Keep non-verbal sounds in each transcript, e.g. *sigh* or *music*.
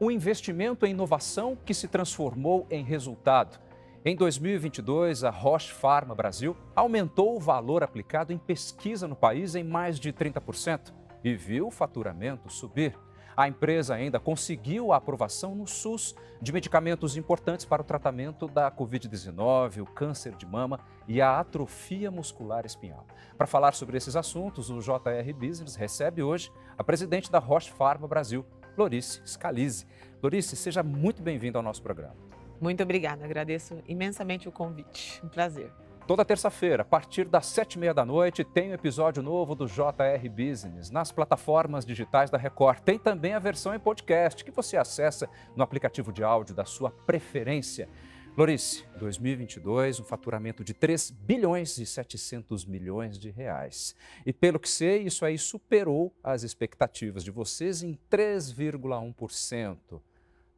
um investimento em inovação que se transformou em resultado. Em 2022, a Roche Pharma Brasil aumentou o valor aplicado em pesquisa no país em mais de 30% e viu o faturamento subir. A empresa ainda conseguiu a aprovação no SUS de medicamentos importantes para o tratamento da Covid-19, o câncer de mama e a atrofia muscular espinhal. Para falar sobre esses assuntos, o JR Business recebe hoje a presidente da Roche Pharma Brasil, Lorice Scalise. Lorice, seja muito bem-vindo ao nosso programa. Muito obrigada, agradeço imensamente o convite. Um prazer. Toda terça-feira, a partir das sete e meia da noite, tem um episódio novo do JR Business nas plataformas digitais da Record. Tem também a versão em podcast que você acessa no aplicativo de áudio da sua preferência. Lorice, 2022, um faturamento de 3 bilhões e 700 milhões de reais. E pelo que sei, isso aí superou as expectativas de vocês em 3,1%.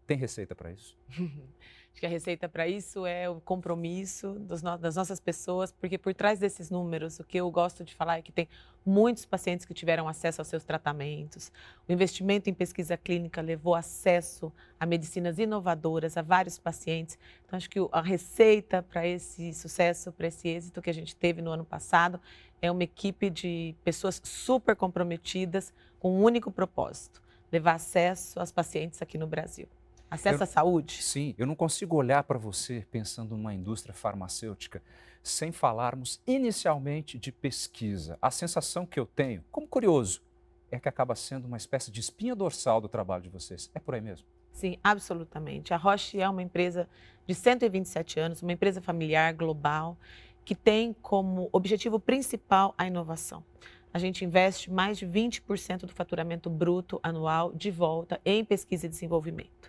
Tem receita para isso? *laughs* Acho que a receita para isso é o compromisso no, das nossas pessoas, porque por trás desses números, o que eu gosto de falar é que tem muitos pacientes que tiveram acesso aos seus tratamentos. O investimento em pesquisa clínica levou acesso a medicinas inovadoras a vários pacientes. Então, acho que a receita para esse sucesso, para esse êxito que a gente teve no ano passado, é uma equipe de pessoas super comprometidas com um único propósito: levar acesso aos pacientes aqui no Brasil. Acesso eu, à saúde? Sim, eu não consigo olhar para você pensando numa indústria farmacêutica sem falarmos inicialmente de pesquisa. A sensação que eu tenho, como curioso, é que acaba sendo uma espécie de espinha dorsal do trabalho de vocês. É por aí mesmo? Sim, absolutamente. A Roche é uma empresa de 127 anos, uma empresa familiar global que tem como objetivo principal a inovação a gente investe mais de 20% do faturamento bruto anual de volta em pesquisa e desenvolvimento.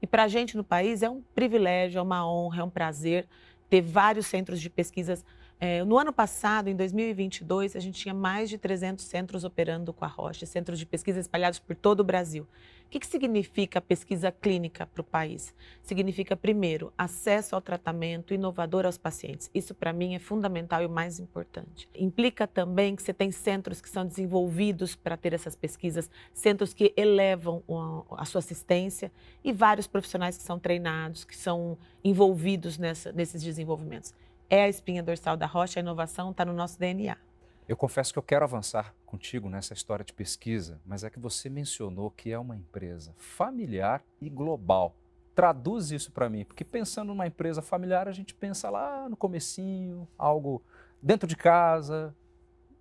E para a gente no país é um privilégio, é uma honra, é um prazer ter vários centros de pesquisas é, no ano passado, em 2022, a gente tinha mais de 300 centros operando com a Roche, centros de pesquisa espalhados por todo o Brasil. O que, que significa pesquisa clínica para o país? Significa, primeiro, acesso ao tratamento inovador aos pacientes. Isso, para mim, é fundamental e o mais importante. Implica também que você tem centros que são desenvolvidos para ter essas pesquisas, centros que elevam a sua assistência e vários profissionais que são treinados, que são envolvidos nessa, nesses desenvolvimentos é a espinha dorsal da rocha, a inovação está no nosso DNA. Eu confesso que eu quero avançar contigo nessa história de pesquisa, mas é que você mencionou que é uma empresa familiar e global. Traduz isso para mim, porque pensando numa empresa familiar, a gente pensa lá no comecinho, algo dentro de casa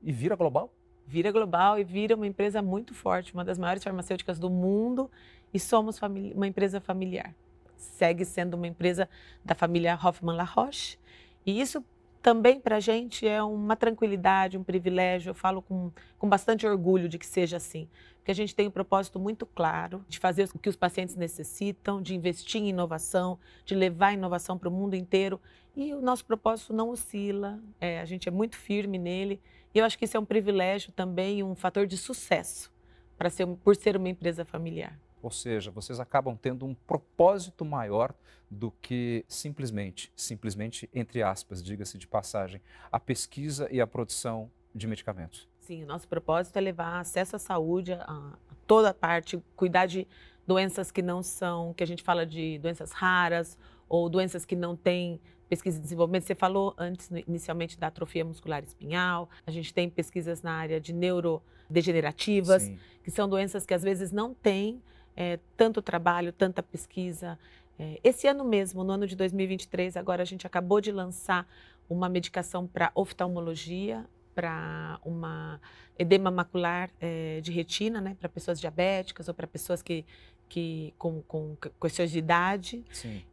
e vira global? Vira global e vira uma empresa muito forte, uma das maiores farmacêuticas do mundo e somos uma empresa familiar. Segue sendo uma empresa da família Hoffman La Roche e isso também para a gente é uma tranquilidade, um privilégio. Eu falo com, com bastante orgulho de que seja assim, porque a gente tem um propósito muito claro de fazer o que os pacientes necessitam, de investir em inovação, de levar a inovação para o mundo inteiro. E o nosso propósito não oscila, é, a gente é muito firme nele. E eu acho que isso é um privilégio também, um fator de sucesso para ser, por ser uma empresa familiar. Ou seja, vocês acabam tendo um propósito maior do que simplesmente, simplesmente entre aspas, diga-se de passagem, a pesquisa e a produção de medicamentos. Sim, o nosso propósito é levar acesso à saúde, a, a toda a parte, cuidar de doenças que não são, que a gente fala de doenças raras ou doenças que não têm pesquisa e desenvolvimento. Você falou antes, inicialmente, da atrofia muscular espinhal. A gente tem pesquisas na área de neurodegenerativas, Sim. que são doenças que às vezes não têm é, tanto trabalho, tanta pesquisa. É, esse ano mesmo, no ano de 2023, agora a gente acabou de lançar uma medicação para oftalmologia, para uma edema macular é, de retina, né, para pessoas diabéticas ou para pessoas que, que com, com questões de idade.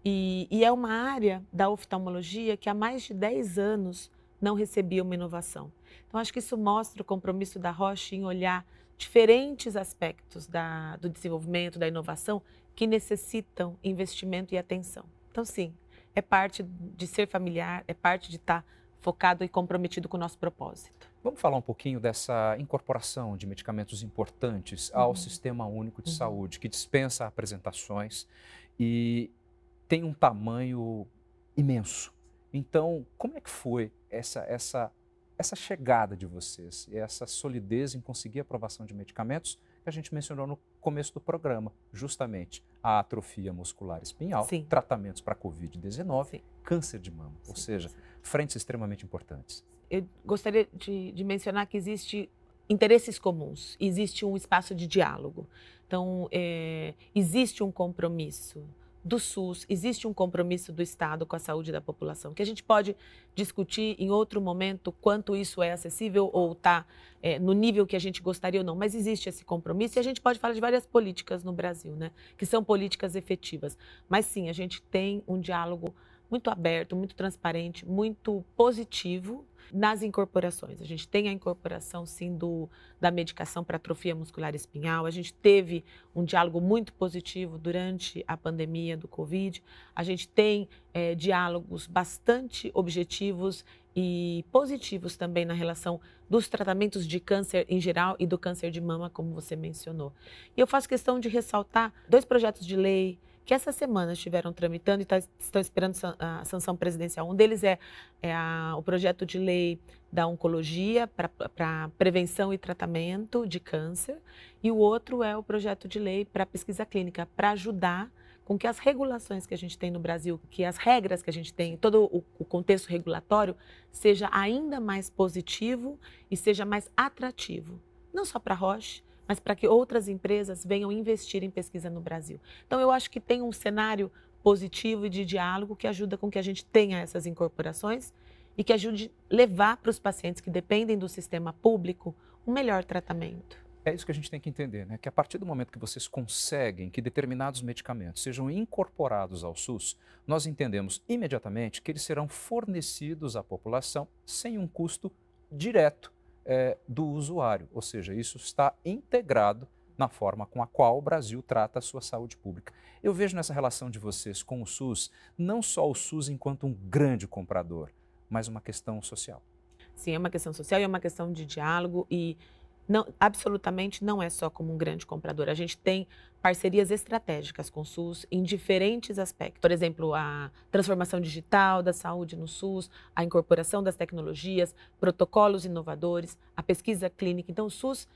E, e, é uma área da oftalmologia que há mais de 10 anos não recebia uma inovação. Então, acho que isso mostra o compromisso da Roche em olhar diferentes aspectos da, do desenvolvimento, da inovação, que necessitam investimento e atenção. Então, sim, é parte de ser familiar, é parte de estar focado e comprometido com o nosso propósito. Vamos falar um pouquinho dessa incorporação de medicamentos importantes ao uhum. Sistema Único de uhum. Saúde, que dispensa apresentações e tem um tamanho imenso. Então, como é que foi essa, essa essa chegada de vocês e essa solidez em conseguir aprovação de medicamentos que a gente mencionou no começo do programa, justamente a atrofia muscular espinhal, Sim. tratamentos para Covid-19, câncer de mama, Sim. ou seja, frentes extremamente importantes. Eu gostaria de, de mencionar que existe interesses comuns, existe um espaço de diálogo. Então, é, existe um compromisso do SUS, existe um compromisso do Estado com a saúde da população, que a gente pode discutir em outro momento quanto isso é acessível ou está é, no nível que a gente gostaria ou não, mas existe esse compromisso e a gente pode falar de várias políticas no Brasil, né, que são políticas efetivas. Mas sim, a gente tem um diálogo muito aberto, muito transparente, muito positivo nas incorporações. A gente tem a incorporação, sim, do, da medicação para atrofia muscular espinhal. A gente teve um diálogo muito positivo durante a pandemia do Covid. A gente tem é, diálogos bastante objetivos e positivos também na relação dos tratamentos de câncer em geral e do câncer de mama, como você mencionou. E eu faço questão de ressaltar dois projetos de lei que essa semana estiveram tramitando e tá, estão esperando a sanção presidencial. Um deles é, é a, o projeto de lei da oncologia para prevenção e tratamento de câncer, e o outro é o projeto de lei para pesquisa clínica, para ajudar com que as regulações que a gente tem no Brasil, que as regras que a gente tem, todo o, o contexto regulatório, seja ainda mais positivo e seja mais atrativo, não só para a Roche, mas para que outras empresas venham investir em pesquisa no Brasil. Então, eu acho que tem um cenário positivo e de diálogo que ajuda com que a gente tenha essas incorporações e que ajude levar para os pacientes que dependem do sistema público um melhor tratamento. É isso que a gente tem que entender, né? Que a partir do momento que vocês conseguem que determinados medicamentos sejam incorporados ao SUS, nós entendemos imediatamente que eles serão fornecidos à população sem um custo direto é, do usuário, ou seja, isso está integrado na forma com a qual o Brasil trata a sua saúde pública. Eu vejo nessa relação de vocês com o SUS não só o SUS enquanto um grande comprador, mas uma questão social. Sim, é uma questão social e é uma questão de diálogo e não, absolutamente não é só como um grande comprador. A gente tem parcerias estratégicas com o SUS em diferentes aspectos. Por exemplo, a transformação digital da saúde no SUS, a incorporação das tecnologias, protocolos inovadores, a pesquisa clínica. Então, o SUS,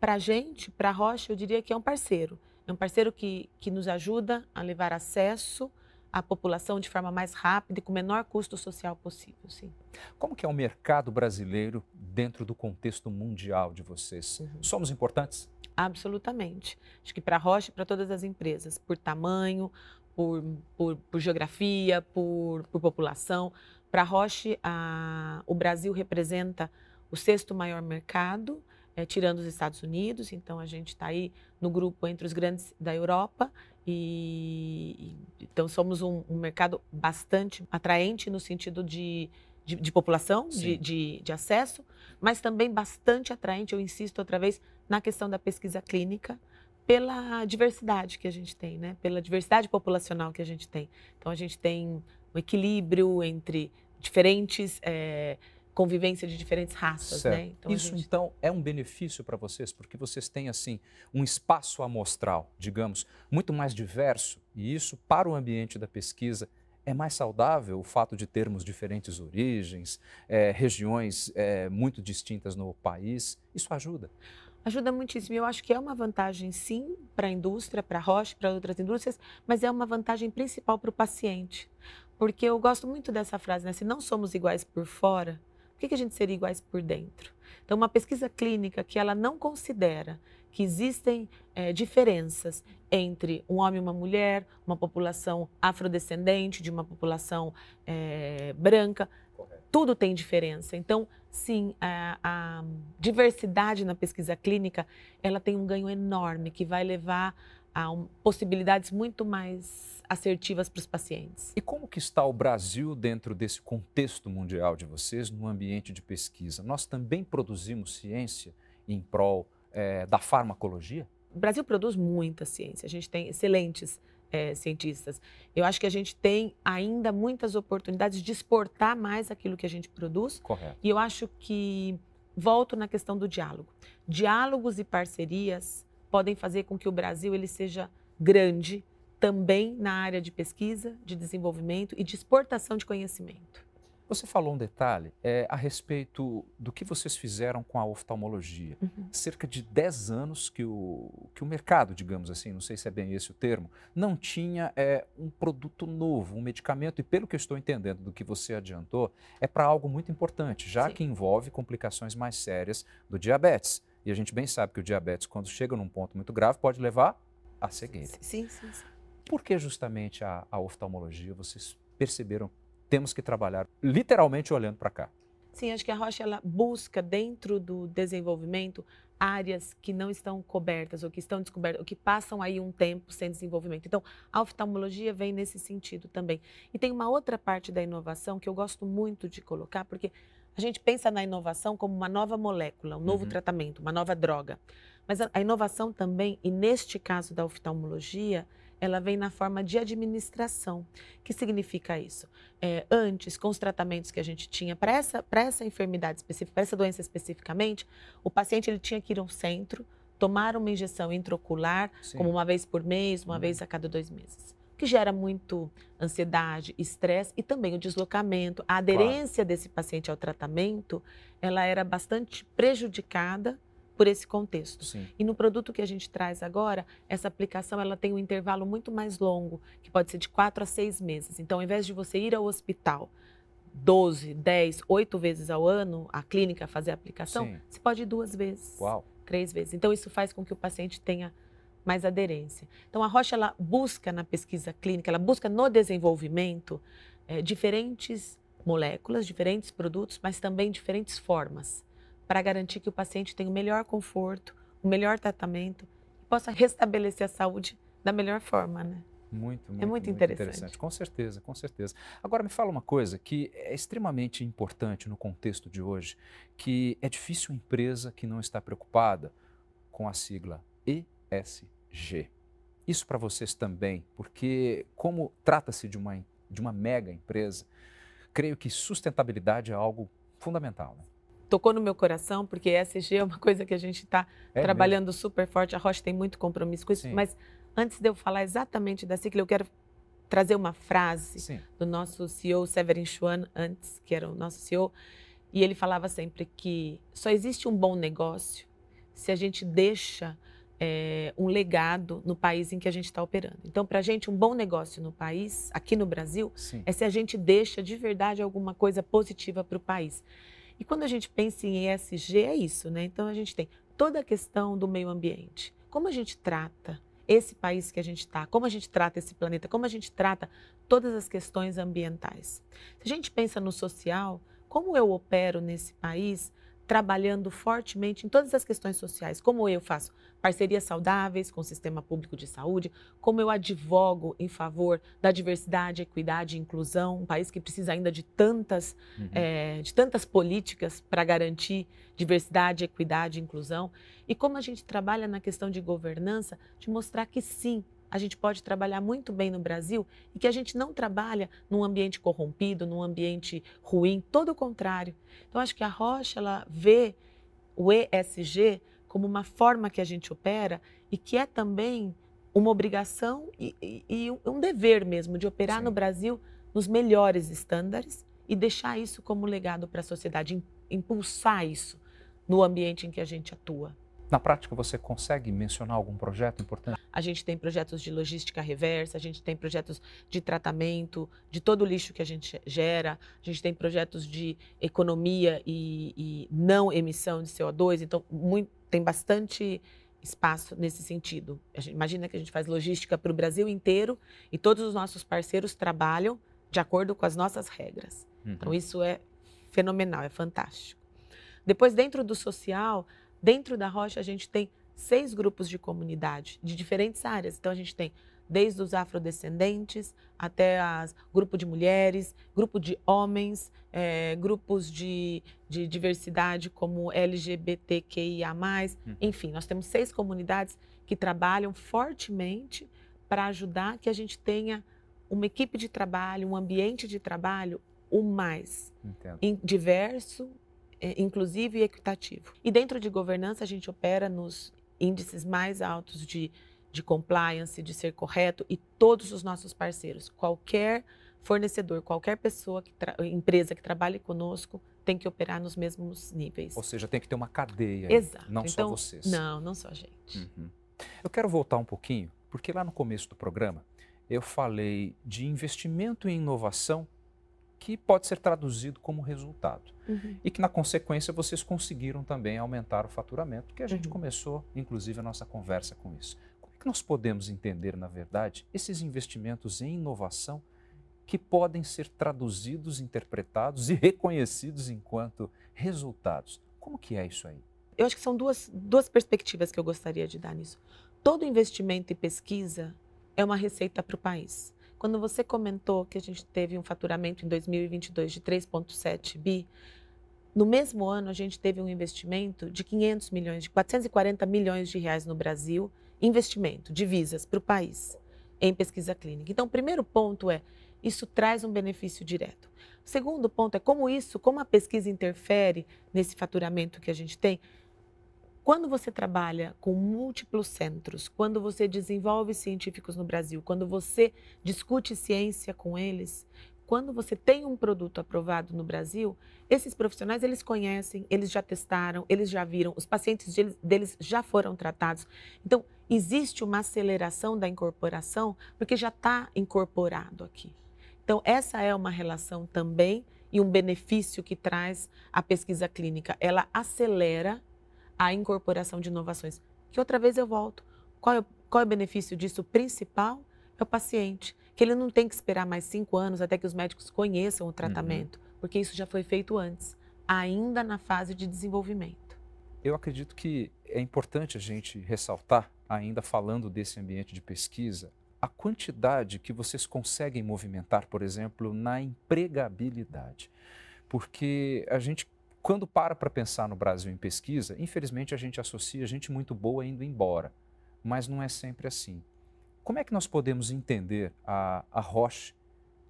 para a gente, para a Rocha, eu diria que é um parceiro. É um parceiro que, que nos ajuda a levar acesso a população de forma mais rápida e com o menor custo social possível, sim. Como que é o mercado brasileiro dentro do contexto mundial de vocês? Uhum. Somos importantes? Absolutamente. Acho que para a Rocha e para todas as empresas, por tamanho, por, por, por geografia, por, por população. Para a Roche, a, o Brasil representa o sexto maior mercado, é, tirando os Estados Unidos, então a gente está aí no grupo entre os grandes da Europa e, então somos um, um mercado bastante atraente no sentido de, de, de população, de, de, de, acesso, mas também bastante atraente, eu insisto outra vez, na questão da pesquisa clínica, pela diversidade que a gente tem, né? pela diversidade populacional que a gente tem. Então a gente tem um equilíbrio entre diferentes é, convivência de diferentes raças, né? Então, Isso gente... então é um benefício para vocês, porque vocês têm assim um espaço amostral, digamos, muito mais diverso, e isso para o ambiente da pesquisa é mais saudável o fato de termos diferentes origens, é, regiões é, muito distintas no país. Isso ajuda? Ajuda muitíssimo. Eu acho que é uma vantagem, sim, para a indústria, para a Roche, para outras indústrias, mas é uma vantagem principal para o paciente. Porque eu gosto muito dessa frase, né? Se não somos iguais por fora, por que a gente seria iguais por dentro? Então, uma pesquisa clínica que ela não considera que existem é, diferenças entre um homem e uma mulher, uma população afrodescendente, de uma população é, branca, Correto. tudo tem diferença. Então, sim, a, a diversidade na pesquisa clínica, ela tem um ganho enorme que vai levar a um, possibilidades muito mais assertivas para os pacientes. E como que está o Brasil dentro desse contexto mundial de vocês no ambiente de pesquisa? Nós também produzimos ciência em prol é, da farmacologia? O Brasil produz muita ciência, a gente tem excelentes é, cientistas. Eu acho que a gente tem ainda muitas oportunidades de exportar mais aquilo que a gente produz. Correto. E eu acho que volto na questão do diálogo. Diálogos e parcerias podem fazer com que o Brasil ele seja grande, também na área de pesquisa, de desenvolvimento e de exportação de conhecimento. Você falou um detalhe é, a respeito do que vocês fizeram com a oftalmologia. Uhum. Cerca de 10 anos que o, que o mercado, digamos assim, não sei se é bem esse o termo, não tinha é, um produto novo, um medicamento, e pelo que eu estou entendendo do que você adiantou, é para algo muito importante, já Sim. que envolve complicações mais sérias do diabetes. E a gente bem sabe que o diabetes, quando chega num ponto muito grave, pode levar à cegueira. Sim, sim, sim. Por que justamente a, a oftalmologia vocês perceberam temos que trabalhar literalmente olhando para cá? Sim, acho que a Rocha ela busca dentro do desenvolvimento áreas que não estão cobertas ou que estão descobertas, ou que passam aí um tempo sem desenvolvimento. Então, a oftalmologia vem nesse sentido também. E tem uma outra parte da inovação que eu gosto muito de colocar, porque a gente pensa na inovação como uma nova molécula, um novo Uhum. tratamento, uma nova droga. Mas a, a inovação também, e neste caso da oftalmologia, ela vem na forma de administração. O que significa isso? É, antes, com os tratamentos que a gente tinha para essa, essa enfermidade específica, para essa doença especificamente, o paciente ele tinha que ir a um centro, tomar uma injeção intraocular, Sim. como uma vez por mês, uma Uhum. vez a cada dois meses. Que gera muito ansiedade, estresse e também o deslocamento. A aderência desse paciente ao tratamento, ela era bastante prejudicada por esse contexto. Sim. E no produto que a gente traz agora, essa aplicação ela tem um intervalo muito mais longo, que pode ser de quatro a seis meses. Então, ao invés de você ir ao hospital 12, 10, 8 vezes ao ano, a clínica fazer a aplicação, Sim. você pode ir duas vezes, Uau. três vezes. Então, isso faz com que o paciente tenha mais aderência. Então, a Rocha ela busca na pesquisa clínica, ela busca no desenvolvimento eh, diferentes moléculas, diferentes produtos, mas também diferentes formas, para garantir que o paciente tenha o melhor conforto, o melhor tratamento e possa restabelecer a saúde da melhor forma, né? Muito, muito, muito interessante. Com certeza, com certeza. Agora me fala uma coisa que é extremamente importante no contexto de hoje, que é difícil uma empresa que não está preocupada com a sigla ESG. Isso para vocês também, porque como trata-se de uma, de uma mega empresa, creio que sustentabilidade é algo fundamental. Né? Tocou no meu coração, porque ESG é uma coisa que a gente está É trabalhando super forte. A Rocha tem muito compromisso com isso. Sim. Mas antes de eu falar exatamente da sigla, eu quero trazer uma frase mesmo? Sim. do nosso CEO Severin Schwan, antes, que era o nosso CEO, e ele falava sempre que só existe um bom negócio se a gente deixa é, um legado no país em que a gente está operando. Então, para a gente, um bom negócio no país, aqui no Brasil, Sim. é se a gente deixa de verdade alguma coisa positiva para o país. E quando a gente pensa em ESG, é isso, né? Então, a gente tem toda a questão do meio ambiente. Como a gente trata esse país que a gente está, como a gente trata esse planeta, como a gente trata todas as questões ambientais. Se a gente pensa no social, como eu opero nesse país, trabalhando fortemente em todas as questões sociais, como eu faço parcerias saudáveis com o sistema público de saúde, como eu advogo em favor da diversidade, equidade e inclusão, um país que precisa ainda de tantas, Uhum. eh, de tantas políticas para garantir diversidade, equidade e inclusão, e como a gente trabalha na questão de governança, de mostrar que sim, a gente pode trabalhar muito bem no Brasil e que a gente não trabalha num ambiente corrompido, num ambiente ruim, todo o contrário. Então, acho que a Rocha ela vê o ESG como uma forma que a gente opera e que é também uma obrigação e, e- e um dever mesmo de operar Sim. no Brasil nos melhores estándares e deixar isso como legado para a sociedade, im- impulsar isso no ambiente em que a gente atua. Na prática, você consegue mencionar algum projeto importante? A gente tem projetos de logística reversa, a gente tem projetos de tratamento de todo o lixo que a gente gera, a gente tem projetos de economia e, e não emissão de CO2, então muito- tem bastante espaço nesse sentido. Gente- imagina que a gente faz logística para o Brasil inteiro e todos os nossos parceiros trabalham de acordo com as nossas regras. Então, Uhum. isso é fenomenal, é fantástico. Depois, dentro do social, dentro da Rocha, a gente tem seis grupos de comunidade de diferentes áreas. Então, a gente tem desde os afrodescendentes até as grupo de mulheres, grupo de homens, eh, grupos de, de diversidade como LGBTQIA+. Uhum. Enfim, nós temos seis comunidades que trabalham fortemente para ajudar que a gente tenha uma equipe de trabalho, um ambiente de trabalho o mais Entendo. diverso, inclusivo e equitativo. E dentro de governança, a gente opera nos índices mais altos de, de compliance, de ser correto, e todos os nossos parceiros, qualquer fornecedor, qualquer pessoa, que empresa que trabalhe conosco, tem que operar nos mesmos níveis. Ou seja, tem que ter uma cadeia. Exato. Não então, só vocês. Não, não só a gente. Uhum. Eu quero voltar um pouquinho, porque lá no começo do programa eu falei de investimento em inovação que pode ser traduzido como resultado. Uhum. E que, na consequência, vocês conseguiram também aumentar o faturamento, que a gente uhum. começou, inclusive, a nossa conversa com isso. Como é que nós podemos entender, na verdade, esses investimentos em inovação que podem ser traduzidos, interpretados e *laughs* reconhecidos enquanto resultados? Como que é isso aí? Eu acho que são duas, duas perspectivas que eu gostaria de dar nisso. Todo investimento em pesquisa é uma receita para o país. Quando você comentou que a gente teve um faturamento em 2022 de 3,7 bi, no mesmo ano a gente teve um investimento de 500 milhões, de 440 milhões de reais no Brasil, investimento, divisas para o país em pesquisa clínica. Então, o primeiro ponto é isso traz um benefício direto. O segundo ponto é como isso, como a pesquisa interfere nesse faturamento que a gente tem. Quando você trabalha com múltiplos centros, quando você desenvolve científicos no Brasil, quando você discute ciência com eles, quando você tem um produto aprovado no Brasil, esses profissionais eles conhecem, eles já testaram, eles já viram, os pacientes deles já foram tratados. Então, existe uma aceleração da incorporação porque já está incorporado aqui. Então, essa é uma relação também e um benefício que traz a pesquisa clínica. Ela acelera a incorporação de inovações. Que outra vez eu volto. Qual é, qual é o benefício disso? O principal é o paciente, que ele não tem que esperar mais cinco anos até que os médicos conheçam o uhum. tratamento, uhum. porque isso já foi feito antes, ainda na fase de desenvolvimento. Eu acredito que é importante a gente ressaltar, ainda falando desse ambiente de pesquisa, a quantidade que vocês conseguem movimentar, por exemplo, na empregabilidade. Porque a gente quando para para pensar no Brasil em pesquisa, infelizmente a gente associa gente muito boa indo embora, mas não é sempre assim. Como é que nós podemos entender a, a Roche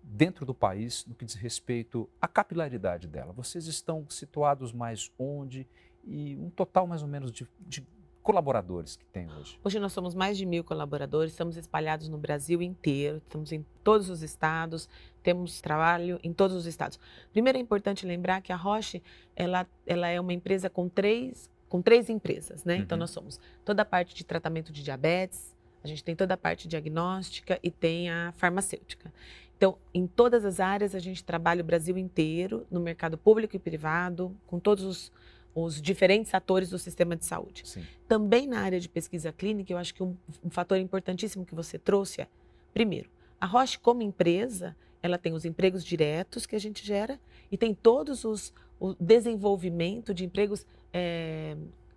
dentro do país no que diz respeito à capilaridade dela? Vocês estão situados mais onde e um total mais ou menos de, de colaboradores que tem hoje? Hoje nós somos mais de mil colaboradores, estamos espalhados no Brasil inteiro, estamos em todos os estados, temos trabalho em todos os estados. Primeiro é importante lembrar que a Roche, ela, ela é uma empresa com três, com três empresas, né? Então, uhum. Então nós somos toda a parte de tratamento de diabetes, a gente tem toda a parte diagnóstica e tem a farmacêutica. Então, em todas as áreas, a gente trabalha o Brasil inteiro, no mercado público e privado, com todos os os diferentes atores do sistema de saúde. Sim. Também na área de pesquisa clínica, eu acho que um, um, fator importantíssimo que você trouxe é, primeiro, a Roche como empresa, ela tem os empregos diretos que a gente gera e tem todos os o desenvolvimento de empregos é,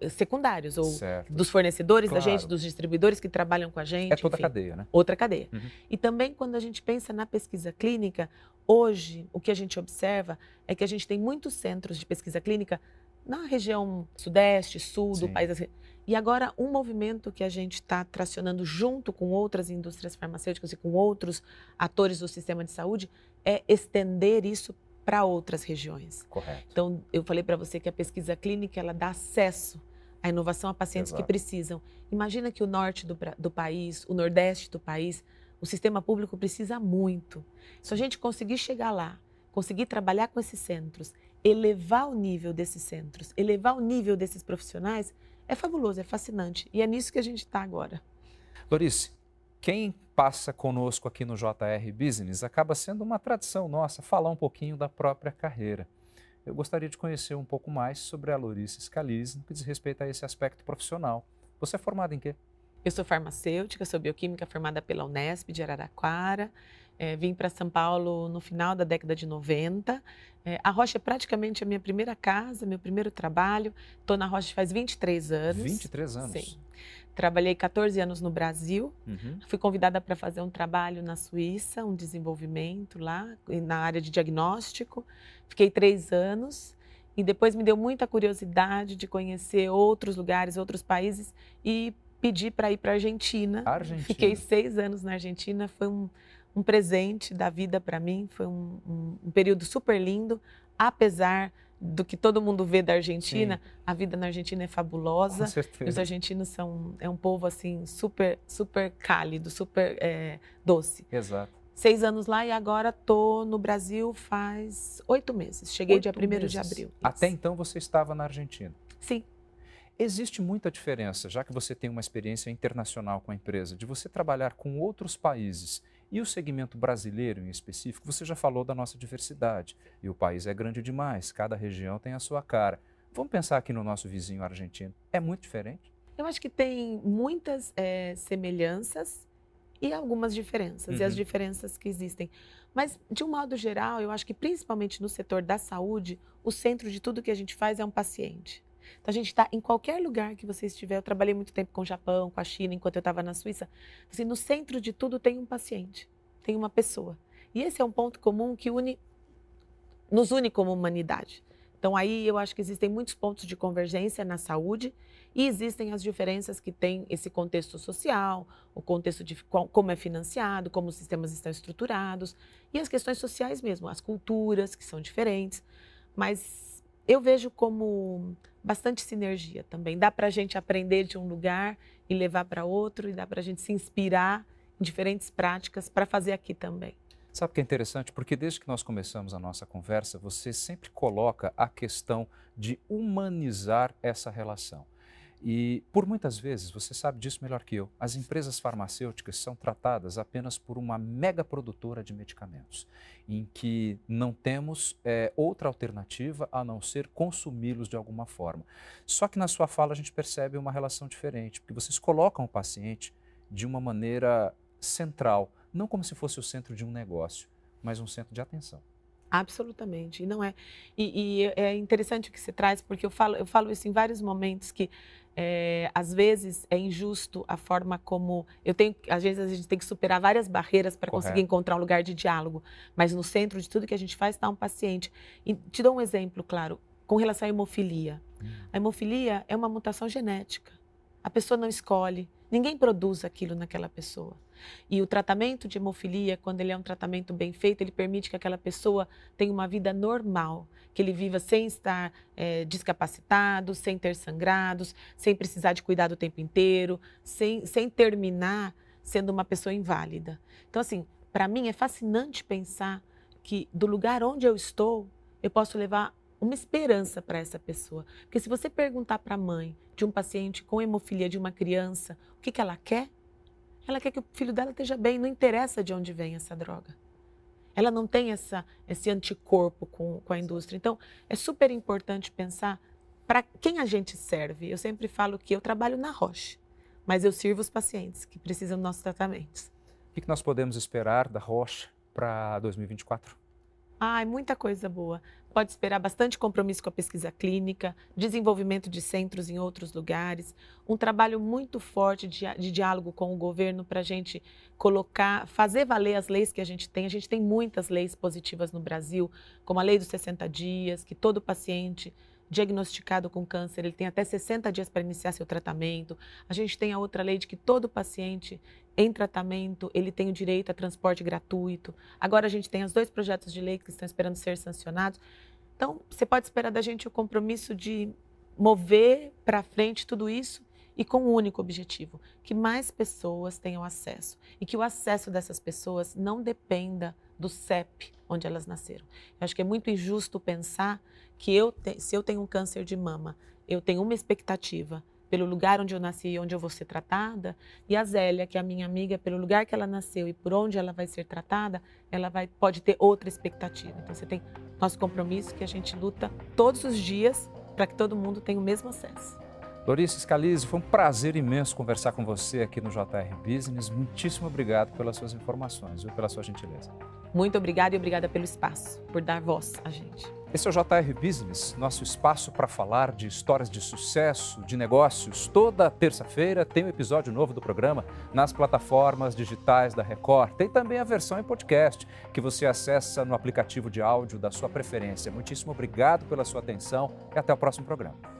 secundários ou certo. dos fornecedores claro. da gente, dos distribuidores que trabalham com a gente. É toda enfim, a cadeia, né? Outra cadeia. Uhum. E também quando a gente pensa na pesquisa clínica, hoje o que a gente observa é que a gente tem muitos centros de pesquisa clínica na região sudeste, sul Sim. do país. Assim. E agora, um movimento que a gente está tracionando junto com outras indústrias farmacêuticas e com outros atores do sistema de saúde é estender isso para outras regiões. Correto. Então, eu falei para você que a pesquisa clínica ela dá acesso à inovação a pacientes Exato. que precisam. Imagina que o norte do, do país, o nordeste do país, o sistema público precisa muito. Se a gente conseguir chegar lá, conseguir trabalhar com esses centros elevar o nível desses centros, elevar o nível desses profissionais, é fabuloso, é fascinante. E é nisso que a gente está agora. Lorice, quem passa conosco aqui no JR Business acaba sendo uma tradição nossa falar um pouquinho da própria carreira. Eu gostaria de conhecer um pouco mais sobre a Lorice Scalise no que diz respeito a esse aspecto profissional. Você é formada em quê? Eu sou farmacêutica, sou bioquímica formada pela Unesp de Araraquara. É, vim para São Paulo no final da década de 90. É, a Rocha é praticamente a minha primeira casa, meu primeiro trabalho. Estou na Rocha faz 23 anos. 23 anos? Sim. Trabalhei 14 anos no Brasil. Uhum. Fui convidada para fazer um trabalho na Suíça, um desenvolvimento lá, na área de diagnóstico. Fiquei três anos. E depois me deu muita curiosidade de conhecer outros lugares, outros países e pedi para ir para a Argentina. Argentina. Fiquei seis anos na Argentina. Foi um, um presente da vida para mim. Foi um, um, um, período super lindo, apesar do que todo mundo vê da Argentina. Sim. A vida na Argentina é fabulosa. Com certeza. Os argentinos são é um povo assim super super cálido, super é, doce. Exato. seis anos lá e agora estou no Brasil faz oito meses. Cheguei Oito dia 1 meses. de abril. Até Isso. então você estava na Argentina. Sim. Existe muita diferença, já que você tem uma experiência internacional com a empresa, de você trabalhar com outros países e o segmento brasileiro em específico. Você já falou da nossa diversidade e o país é grande demais, cada região tem a sua cara. Vamos pensar aqui no nosso vizinho argentino. É muito diferente? Eu acho que tem muitas eh, semelhanças e algumas diferenças, e as Uhum. diferenças que existem. Mas, de um modo geral, eu acho que principalmente no setor da saúde, o centro de tudo que a gente faz é um paciente. Então, a gente está em qualquer lugar que você estiver. Eu trabalhei muito tempo com o Japão, com a China, enquanto eu estava na Suíça. Assim, no centro de tudo tem um paciente, tem uma pessoa. E esse é um ponto comum que une, nos une como humanidade. Então, aí eu acho que existem muitos pontos de convergência na saúde e existem as diferenças que tem esse contexto social, o contexto de como é financiado, como os sistemas estão estruturados e as questões sociais mesmo, as culturas que são diferentes. Mas eu vejo como bastante sinergia também. Dá para a gente aprender de um lugar e levar para outro, e dá para a gente se inspirar em diferentes práticas para fazer aqui também. Sabe o que é interessante? Porque desde que nós começamos a nossa conversa, você sempre coloca a questão de humanizar essa relação. E por muitas vezes, você sabe disso melhor que eu, as empresas farmacêuticas são tratadas apenas por uma mega produtora de medicamentos, em que não temos eh, outra alternativa a não ser consumi-los de alguma forma. Só que na sua fala a gente percebe uma relação diferente, porque vocês colocam o paciente de uma maneira central, não como se fosse o centro de um negócio, mas um centro de atenção. Absolutamente, e não é. E, e é interessante o que você traz, porque eu falo, eu falo isso em vários momentos que é, às vezes é injusto a forma como eu tenho, às vezes a gente tem que superar várias barreiras para conseguir encontrar um lugar de diálogo, mas no centro de tudo que a gente faz está um paciente. E te dou um exemplo, claro, com relação à hemofilia. A hemofilia é uma mutação genética. A pessoa não escolhe, ninguém produz aquilo naquela pessoa. E o tratamento de hemofilia, quando ele é um tratamento bem feito, ele permite que aquela pessoa tenha uma vida normal, que ele viva sem estar discapacitado, sem ter sangrados, sem precisar de cuidado o tempo inteiro, sem, sem terminar sendo uma pessoa inválida. Então, assim, para mim é fascinante pensar que do lugar onde eu estou, eu posso levar uma esperança para essa pessoa. Porque se você perguntar para a mãe de um paciente com hemofilia de uma criança, o que, que ela quer? Ela quer que o filho dela esteja bem, não interessa de onde vem essa droga. Ela não tem essa, esse anticorpo com, com a indústria. Então, é super importante pensar para quem a gente serve. Eu sempre falo que eu trabalho na Roche, mas eu sirvo os pacientes que precisam dos nossos tratamentos. O que nós podemos esperar da Roche para 2024? Ai, muita coisa boa. Pode esperar bastante compromisso com a pesquisa clínica, desenvolvimento de centros em outros lugares, um trabalho muito forte de, de diálogo com o governo para a gente colocar, fazer valer as leis que a gente tem. A gente tem muitas leis positivas no Brasil, como a lei dos 60 dias, que todo paciente diagnosticado com câncer, ele tem até 60 dias para iniciar seu tratamento. A gente tem a outra lei de que todo paciente em tratamento, ele tem o direito a transporte gratuito. Agora a gente tem os dois projetos de lei que estão esperando ser sancionados. Então, você pode esperar da gente o compromisso de mover para frente tudo isso e com um único objetivo, que mais pessoas tenham acesso e que o acesso dessas pessoas não dependa do CEP onde elas nasceram. Eu acho que é muito injusto pensar que eu te, se eu tenho um câncer de mama, eu tenho uma expectativa pelo lugar onde eu nasci e onde eu vou ser tratada, e a Zélia, que é a minha amiga, pelo lugar que ela nasceu e por onde ela vai ser tratada, ela vai, pode ter outra expectativa. Então você tem nosso compromisso que a gente luta todos os dias para que todo mundo tenha o mesmo acesso. Lorice Scalise, foi um prazer imenso conversar com você aqui no JR Business. Muitíssimo obrigado pelas suas informações e pela sua gentileza. Muito obrigada e obrigada pelo espaço, por dar voz a gente. Esse é o JR Business, nosso espaço para falar de histórias de sucesso, de negócios. Toda terça-feira tem um episódio novo do programa nas plataformas digitais da Record. Tem também a versão em podcast que você acessa no aplicativo de áudio da sua preferência. Muitíssimo obrigado pela sua atenção e até o próximo programa.